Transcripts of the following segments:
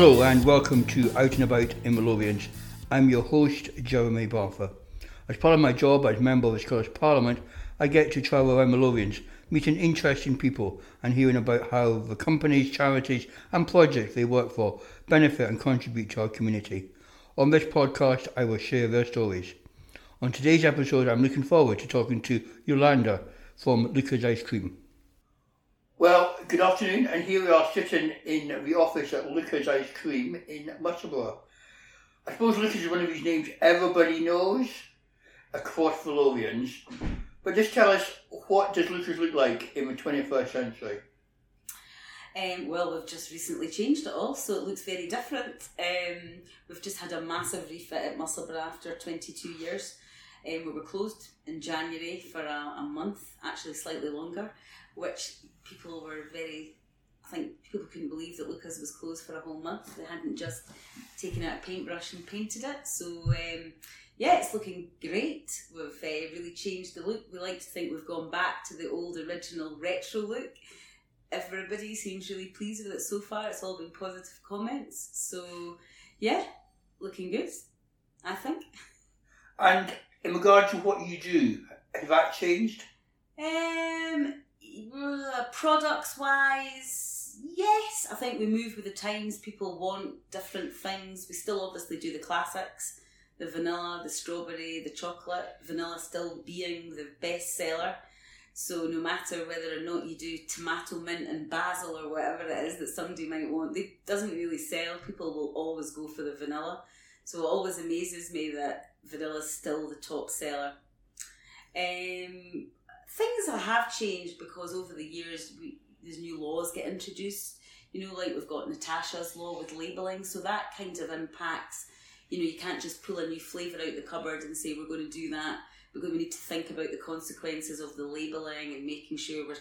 Hello and welcome to Out and About in Midlothians. I'm your host, Jeremy Balfour. As part of my job as Member of the Scottish Parliament, I get to travel around Midlothians, meeting interesting people and hearing about how the companies, charities and projects they work for benefit and contribute to our community. On this podcast, I will share their stories. On today's episode, I'm looking forward to talking to Yolanda from Luca's Ice Cream. Well, good afternoon, and here we are sitting in the office at Luca's Ice Cream in Musselburgh. I suppose Luca's is one of these names everybody knows across the Lothians, but just tell us what does Luca's look like in the 21st century? Um, well, we've just recently changed it all, so it looks very different. Um, we've just had a massive refit at Musselburgh after 22 years. Um, we were closed in January for a, a month, actually slightly longer, which people were very I think people couldn't believe that Luca's was closed for a whole month. They hadn't just taken out a paintbrush and painted it. So um, yeah, it's looking great. We've uh, really changed the look. We like to think we've gone back to the old original retro look. Everybody seems really pleased with it so far. It's all been positive comments. So yeah, looking good. I think. And in regard to what you do, has that changed? Um, products wise, yes. I think we move with the times. People want different things. We still obviously do the classics the vanilla, the strawberry, the chocolate. Vanilla still being the best seller. So no matter whether or not you do tomato mint and basil or whatever it is that somebody might want, it doesn't really sell. People will always go for the vanilla. So it always amazes me that vanilla is still the top seller. Um, things have changed because over the years we, these new laws get introduced. You know, like we've got Natasha's law with labelling, so that kind of impacts. You know, you can't just pull a new flavour out the cupboard and say we're going to do that because we need to think about the consequences of the labelling and making sure we're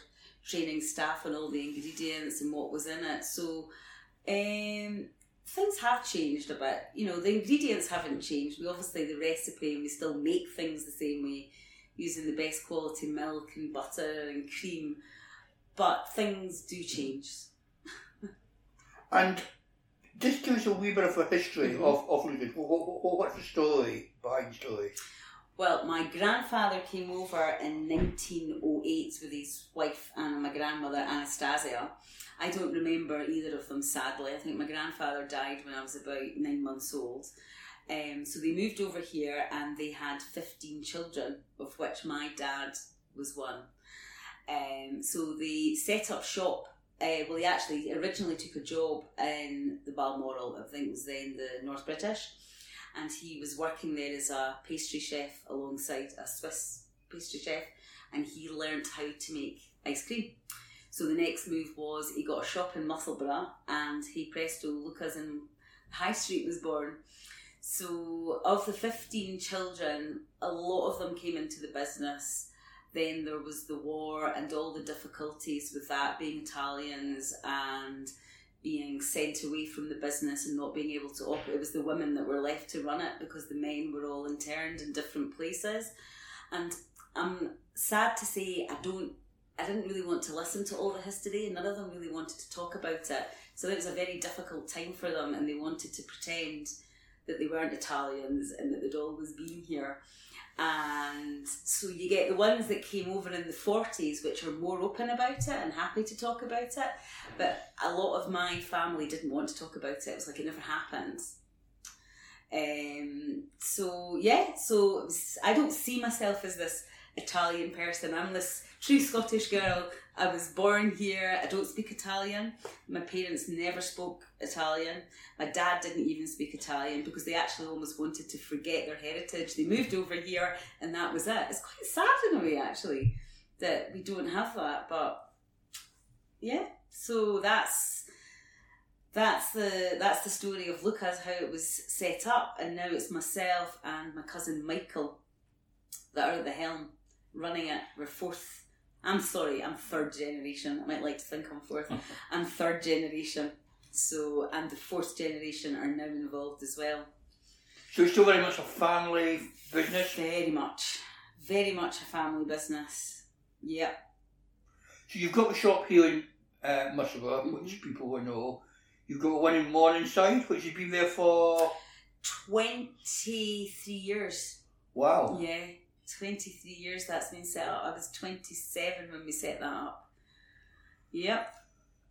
training staff on all the ingredients and what was in it. So um, things have changed a bit. You know, the ingredients haven't changed. We obviously the recipe and we still make things the same way using the best quality milk and butter and cream, but things do change. and just give us a wee bit of a history mm-hmm. of, of. What, what, what's the story behind the story? Well, my grandfather came over in 1908 with his wife and my grandmother Anastasia. I don't remember either of them, sadly. I think my grandfather died when I was about nine months old. Um, so they moved over here and they had 15 children, of which my dad was one. Um, so they set up shop. Uh, well, he actually originally took a job in the Balmoral, I think it was then the North British, and he was working there as a pastry chef alongside a Swiss pastry chef, and he learnt how to make ice cream. So the next move was he got a shop in Musselburgh, and he presto Luca's in High Street was born. So, of the 15 children, a lot of them came into the business. Then there was the war and all the difficulties with that, being Italians and being sent away from the business and not being able to operate. It was the women that were left to run it because the men were all interned in different places. And I'm sad to say I don't I didn't really want to listen to all the history and none of them really wanted to talk about it. So it was a very difficult time for them and they wanted to pretend that they weren't Italians and that they'd always been here. And so you get the ones that came over in the 40s, which are more open about it and happy to talk about it. But a lot of my family didn't want to talk about it. It was like it never happened. Um, so yeah, so I don't see myself as this Italian person. I'm this true Scottish girl. I was born here. I don't speak Italian. My parents never spoke Italian. My dad didn't even speak Italian because they actually almost wanted to forget their heritage. They moved over here and that was it. It's quite sad in a way, actually, that we don't have that. But yeah, so that's that's the that's the story of Luca's how it was set up, and now it's myself and my cousin Michael that are at the helm running it. We're fourth. I'm sorry, I'm third generation. I might like to think I'm fourth. I'm third generation. So, and the fourth generation are now involved as well. So it's still very much a family business? Very much. Very much a family business. Yep. So you've got a shop here in uh, Musselburgh, mm-hmm. which people will know. You've got one in Morningside, which has been there for 23 years. wow. Yeah, 23 years that's been set up. I was 27 when we set that up. Yep.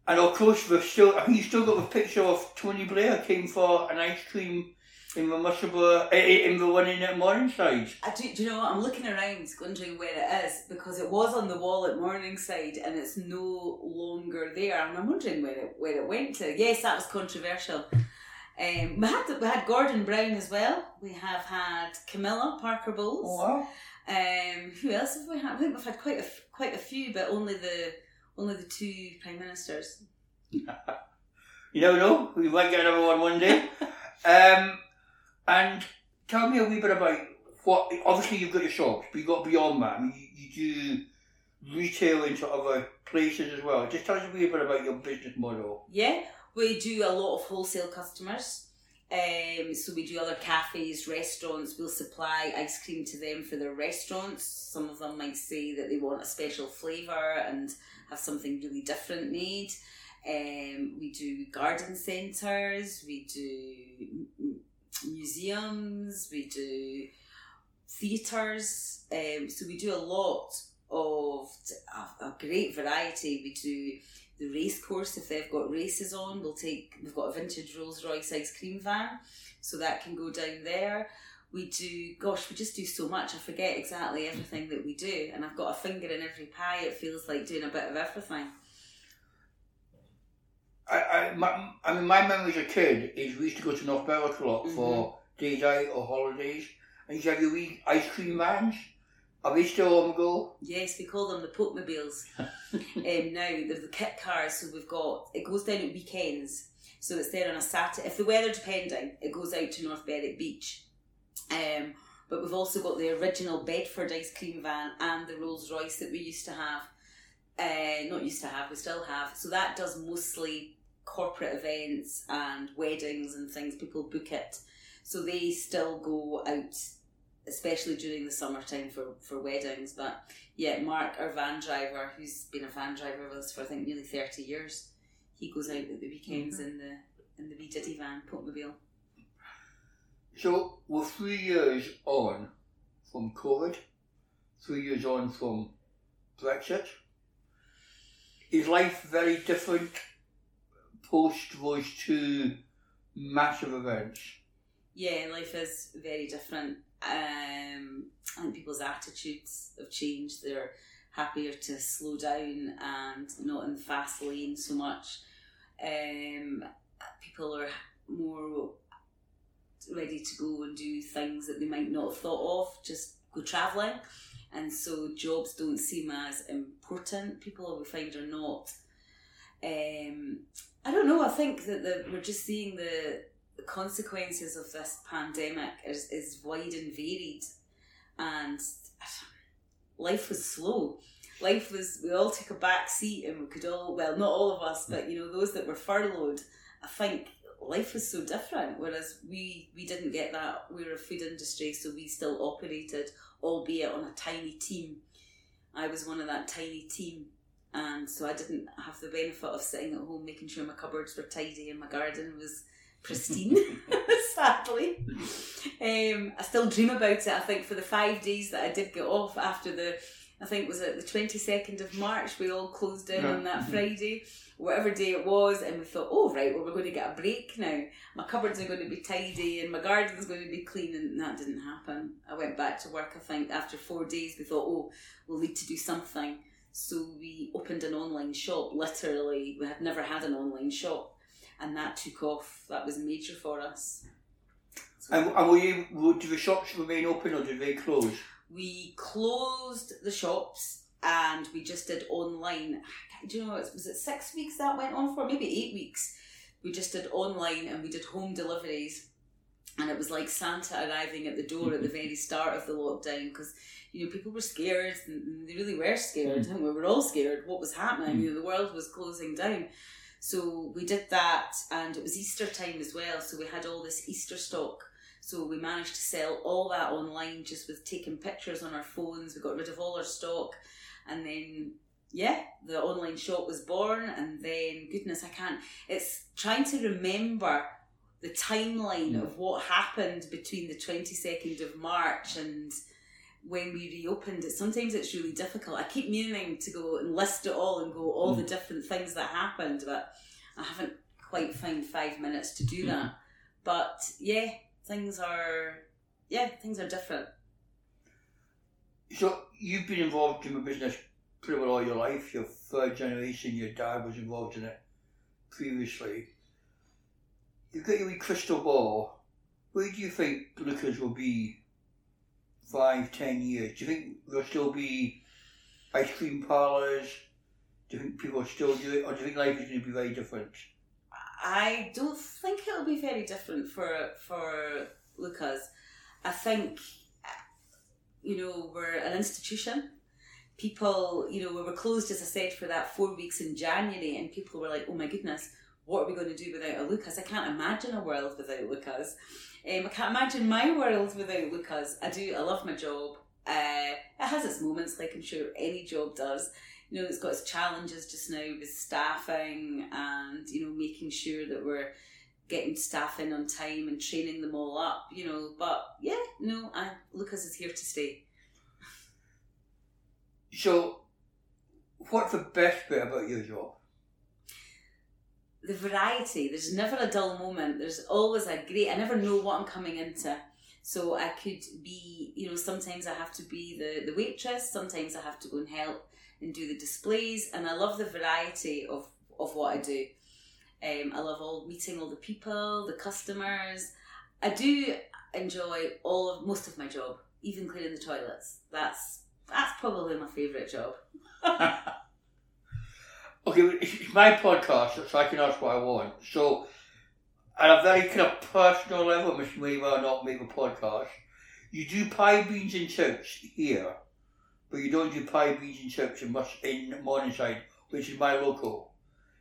And of course, we've still. I think you still got the picture of Tony Blair came for an ice cream in the Musselburgh, eh, in the one in at Morningside. I do, do you know what? I'm looking around wondering where it is because it was on the wall at Morningside and it's no longer there. And I'm wondering where it, where it went to. Yes, that was controversial. Um, we, had we had Gordon Brown as well. We have had Camilla Parker Bowles. Oh wow! Um, who else have we had? I think we've had quite a quite a few, but only the only the two prime ministers. You never know. We might get another one one day. um, and tell me a wee bit about what. Obviously, you've got your shops, but you've got beyond that. I mean, you, you do retail into other places as well. Just tell us a wee bit about your business model. Yeah, we do a lot of wholesale customers. Um, so we do other cafes, restaurants. We'll supply ice cream to them for their restaurants. Some of them might say that they want a special flavour and have something really different made. Um, we do garden centres. We do museums. We do theatres. Um, so we do a lot of a, a great variety. We do the race course if they've got races on. We'll take we've got a vintage Rolls Royce ice cream van, so that can go down there. We do gosh, we just do so much. I forget exactly everything that we do, and I've got a finger in every pie. It feels like doing a bit of everything. I, I, my, I mean, my memory as a kid is we used to go to North Berwick a lot for mm-hmm. days out or holidays, and you have your wee ice cream vans. Are they still on the go? Yes, we call them the Pokemobiles. um, now they're the kit cars, so we've got it goes down at weekends. So it's there on a Saturday. If the weather depending, it goes out to North Berwick Beach. Um, but we've also got the original Bedford ice cream van and the Rolls Royce that we used to have. Uh, not used to have, we still have. So that does mostly corporate events and weddings and things. People book it. So they still go out, especially during the summertime for, for weddings. But yeah, Mark, our van driver, who's been a van driver with us for I think nearly 30 years, he goes out at the weekends mm-hmm. in the in the wee Diddy van, Potmobile. So we're three years on from COVID, three years on from Brexit. Is life very different post those two massive events? Yeah, life is very different. Um, I think people's attitudes have changed. They're happier to slow down and not in the fast lane so much. Um, people are more ready to go and do things that they might not have thought of, just go travelling. And so jobs don't seem as important. People we find are not. Um, I don't know. I think that the, we're just seeing the the consequences of this pandemic is, is wide and varied. And life was slow. Life was we all took a back seat and we could all well not all of us but you know those that were furloughed i think life was so different whereas we we didn't get that. We were a food industry so we still operated albeit on a tiny team. I was one of that tiny team. And so i didn't have the benefit of sitting at home making sure my cupboards were tidy and my garden was pristine, sadly. Um, I still dream about it. I think for the five days that I did get off after the, I think was it the twenty second of March. We all closed down on that Friday, whatever day it was, and we thought, oh right, well we're going to get a break now. My cupboards are going to be tidy and my garden's going to be clean, and that didn't happen. I went back to work. I think after four days, we thought, oh, we'll need to do something. So we opened an online shop. Literally, we had never had an online shop and that took off. That was major for us. So And, and were you, would the shops remain open or did they close? we closed the shops and we just did online. Do you know was it six weeks that went on for? Maybe eight weeks. We just did online and we did home deliveries, and it was like Santa arriving at the door at the mm-hmm. very start of the lockdown because you know people were scared and they really were scared mm-hmm. and we were all scared what was happening. Mm-hmm. You know the world was closing down. So we did that, and it was Easter time as well. So we had all this Easter stock. So we managed to sell all that online just with taking pictures on our phones. We got rid of all our stock, and then yeah, the online shop was born, and then goodness, I can't. It's trying to remember the timeline Mm. of what happened between the twenty second of March and when we reopened it. Sometimes it's really difficult. I keep meaning to go and list it all and go all the mm. different things that happened, but I haven't quite found five minutes to do mm. that. But yeah, things are yeah, things are different. So you've been involved in the business pretty well all your life. Your third generation, your dad was involved in it previously. You've got your crystal ball. Where do you think Luca's will be five, ten years? Do you think there'll still be ice cream parlours? Do you think people still do it? Or do you think life is going to be very different? I don't think it'll be very different for for Luca's. I think you know we're an institution. People, you know, we were closed as I said for that four weeks in January, and people were like, "Oh my goodness, what are we going to do without a Luca's?" I can't imagine a world without Luca's. Um, I can't imagine my world without Luca's. I do. I love my job. Uh, it has its moments, like I'm sure any job does you know, it's got its challenges just now with staffing and, you know, making sure that we're getting staff in on time and training them all up, you know. But yeah, no, I, Luca's is here to stay. So, what's the best bit about your job? The variety, there's never a dull moment. There's always a great, I never know what I'm coming into. So I could be, you know, sometimes I have to be the, the waitress, sometimes I have to go and help and do the displays, and I love the variety of, of what I do. Um, I love all meeting all the people, the customers. I do enjoy all of most of my job, even cleaning the toilets. That's that's probably my favourite job. Okay, it's my podcast, so I can ask what I want. So, at a very kind of personal level, Mr. Well not make a podcast. You do pie, beans, and chips here, but you don't do pie, beans, and chips in, in Morningside, which is my local.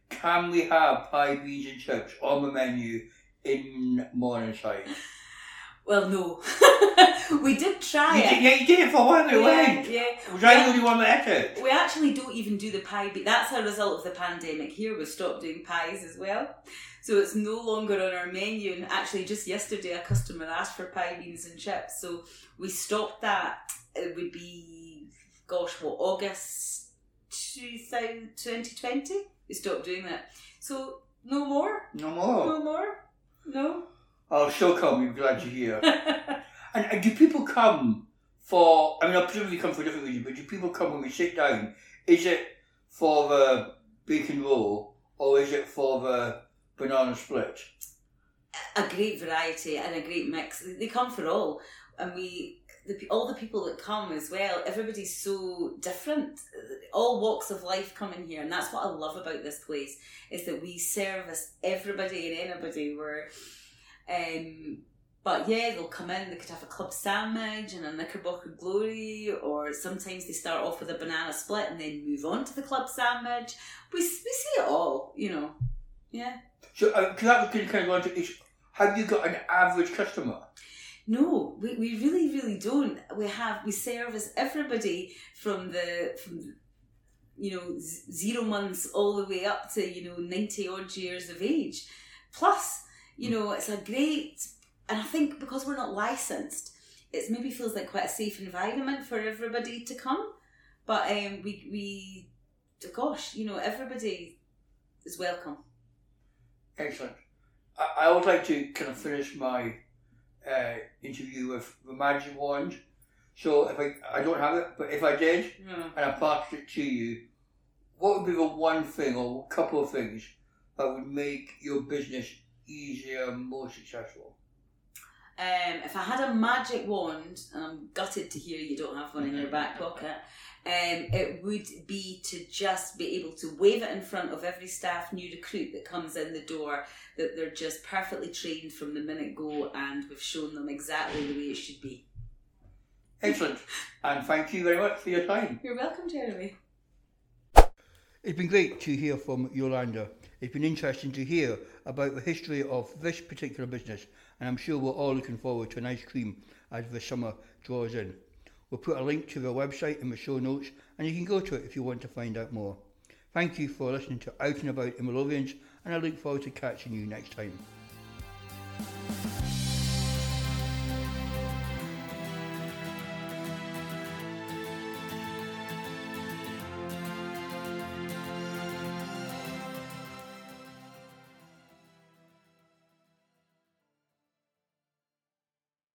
Can we have pie, beans, and chips on the menu in Morningside? Well, no, we did try You it. did, yeah, you it for while, yeah, yeah. Was I the only one that it? We actually don't even do the pie. Be- That's a result of the pandemic. Here we've stopped doing pies as well, so it's no longer on our menu. And actually, just yesterday, a customer asked for pie beans and chips, so we stopped that. It would be, gosh, what August 2020? We stopped doing that. So no more, No more. no more, no. Oh, I'll still come, you're glad you're here. And, and do people come for? I mean, I presume they come for a different reasons, but do people come when we sit down? Is it for the bacon roll or is it for the banana split? a great variety and a great mix. They come for all, and we the, all the people that come as well. Everybody's so different. All walks of life come in here, and that's what I love about this place is that we service everybody and anybody. We're um, but yeah, they'll come in. They could have a club sandwich and a Knickerbocker Glory, or sometimes they start off with a banana split and then move on to the club sandwich. We we see it all, you know. Yeah. So, because that was kind of going to is, have you got an average customer? No, we, we really, really don't. We have we service everybody from the from you know z- zero months all the way up to you know ninety odd years of age. Plus, you know, it's a great, and I think because we're not licensed, it maybe feels like quite a safe environment for everybody to come. But um, we we, gosh, you know, everybody is welcome. Excellent. I, I always like to kind of finish my uh, interview with the magic wand. So if I I don't have it, but if I did, and I passed it to you, what would be the one thing or couple of things that would make your business easier and more successful? Um, if I had a magic wand, and I'm gutted to hear you don't have one in your back pocket, um, it would be to just be able to wave it in front of every staff new recruit that comes in the door that they're just perfectly trained from the minute go and we've shown them exactly the way it should be. Excellent. and thank you very much for your time. You're welcome, Jeremy. It's been great to hear from Yolanda. It's been interesting to hear about the history of this particular business, and I'm sure we're all looking forward to an ice cream as the summer draws in. We'll put a link to their website in the show notes and you can go to it if you want to find out more. Thank you for listening to Out and About in Midlothians and I look forward to catching you next time.